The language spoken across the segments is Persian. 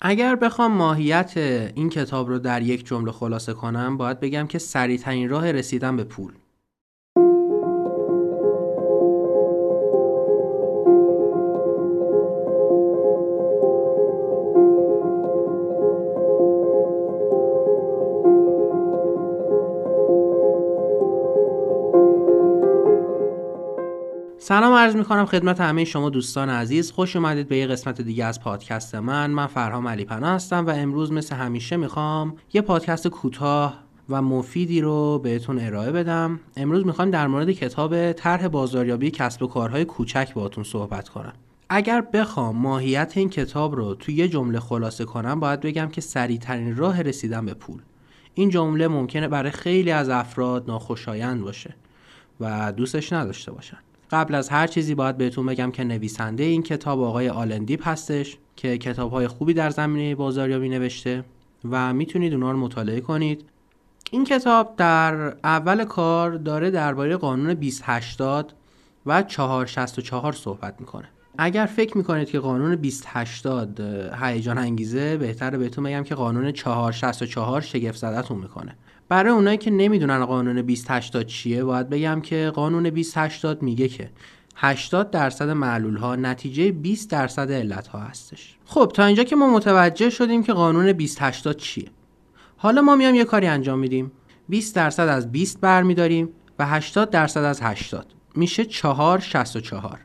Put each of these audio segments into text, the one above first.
اگر بخوام ماهیت این کتاب رو در یک جمله خلاصه کنم باید بگم که سریعترین راه رسیدن به پول. سلام عرض می کنم خدمت همه شما دوستان عزیز. خوش اومدید به یه قسمت دیگه از پادکست من. من فرهام علی پناه هستم و امروز مثل همیشه می‌خوام یه پادکست کوتاه و مفیدی رو بهتون ارائه بدم. امروز می‌خوام در مورد کتاب طرح بازاریابی کسب و کارهای کوچک باهاتون صحبت کنم. اگر بخوام ماهیت این کتاب رو توی یه جمله خلاصه کنم باید بگم که سریعترین راه رسیدن به پول. این جمله ممکنه برای خیلی از افراد ناخوشایند باشه و دوستش نداشته باشن. قبل از هر چیزی باید بهتون بگم که نویسنده این کتاب آقای آلندیپ هستش که کتاب های خوبی در زمینه بازاریابی نوشته و می‌تونید اونا رو مطالعه کنید. این کتاب در اول کار داره درباره قانون 2080 و 464 صحبت می‌کنه. اگر فکر می‌کنید که قانون 2080 هیجان انگیزه بهتره بهتون بگم که قانون 464 شگفت زدتون می‌کنه. برای اونایی که نمی‌دونن قانون 2080 چیه باید بگم که قانون 2080 میگه که 80 درصد معلول ها نتیجه 20 درصد علت ها هستش. خب تا اینجا که ما متوجه شدیم که قانون 2080 چیه. حالا ما میام یه کاری انجام میدیم. 20 درصد از 20 برمیداریم و 80 درصد از 80 میشه 464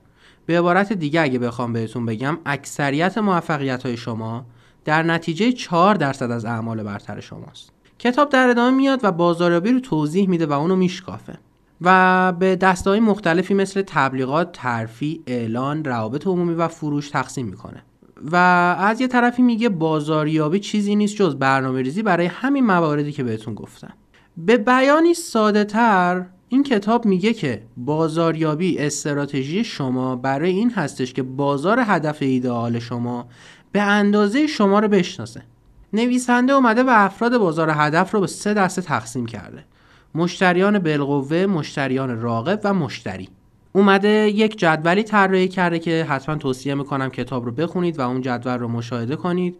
به عبارت دیگه اگه بخوام بهتون بگم اکثریت موفقیت های شما در نتیجه 4 درصد از اعمال برتر شماست. کتاب در ادامه میاد و بازاریابی رو توضیح میده و اونو میشکافه. و به دستهای مختلفی مثل تبلیغات، ترفی، اعلان، روابط عمومی و فروش تقسیم می‌کنه. و از یه طرفی میگه بازاریابی چیزی نیست جز برنامه ریزی برای همین مواردی که بهتون گفتم. به بیانی ساده تر این کتاب میگه که بازاریابی استراتژی شما برای این هستش که بازار هدف ایدئال شما به اندازه شما رو بشناسه. نویسنده اومده و افراد بازار هدف رو به سه دسته تقسیم کرده. مشتریان بالقوه، مشتریان راغب و مشتری. اومده یک جدولی طراحی کرده که حتما توصیه می‌کنم کتاب رو بخونید و اون جدول رو مشاهده کنید.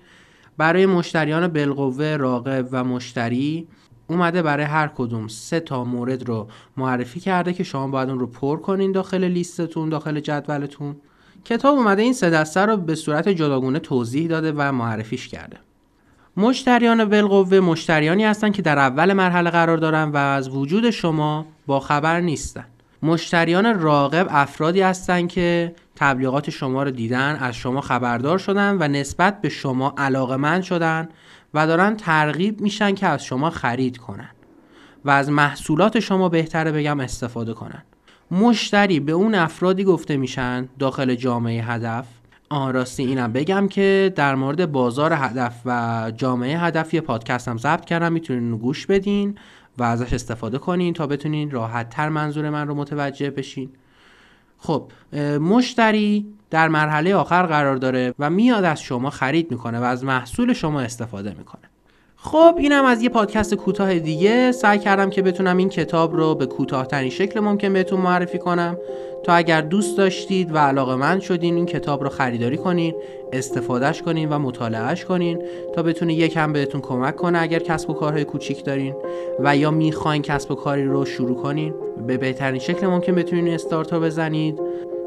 برای مشتریان بالقوه، راغب و مشتری اومده برای هر کدوم سه تا مورد رو معرفی کرده که شما باید اون رو پر کنین داخل لیستتون داخل جدولتون. کتاب اومده این سه دسته رو به صورت جداگونه توضیح داده و معرفیش کرده. مشتریان بالقوه مشتریانی هستند که در اول مرحله قرار دارن و از وجود شما با خبر نیستن. مشتریان راقب افرادی هستند که تبلیغات شما رو دیدن از شما خبردار شدن و نسبت به شما علاقمند شدن و دارن ترغیب میشن که از شما خرید کنن و از محصولات شما بهتره بگم استفاده کنن. مشتری به اون افرادی گفته میشن داخل جامعه هدف. آن راستی اینم بگم که در مورد بازار هدف و جامعه هدف یه پادکست هم ضبط کردم می‌تونین گوش بدین و ازش استفاده کنین تا بتونین راحت تر منظور من رو متوجه بشین. خب مشتری در مرحله آخر قرار داره و میاد از شما خرید می‌کنه و از محصول شما استفاده می‌کنه. خب اینم از یه پادکست کوتاه دیگه. سعی کردم که بتونم این کتاب رو به کوتاهترین شکل ممکن بهتون معرفی کنم. تا اگر دوست داشتید و علاقه من شدین این کتاب رو خریداری کنین استفادهش کنین و مطالعهش کنین تا بتونه یکم بهتون کمک کنه اگر کسب و کارهای کوچیک دارین و یا می‌خواین کسب و کاری رو شروع کنین. به بهترین شکل ممکن بتونین استارت بزنید.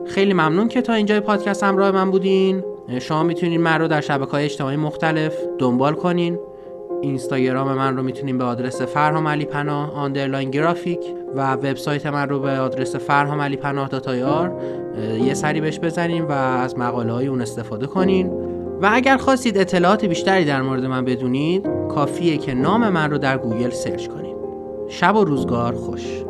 خیلی ممنون که تا اینجای پادکست همراه من بودین. شما می‌تونین من رو در شبکه های اجتماعی مختلف دنبال کنین. اینستاگرام من رو می‌تونین به آدرس فرهام علی پناه underline graphic و وبسایت من رو به آدرس فرهام علی پناه dot ir یه سری بهش بزنین و از مقاله های اون استفاده کنین. و اگر خواستید اطلاعات بیشتری در مورد من بدونید کافیه که نام من رو در گوگل سرچ کنید شب و روزگار خوش.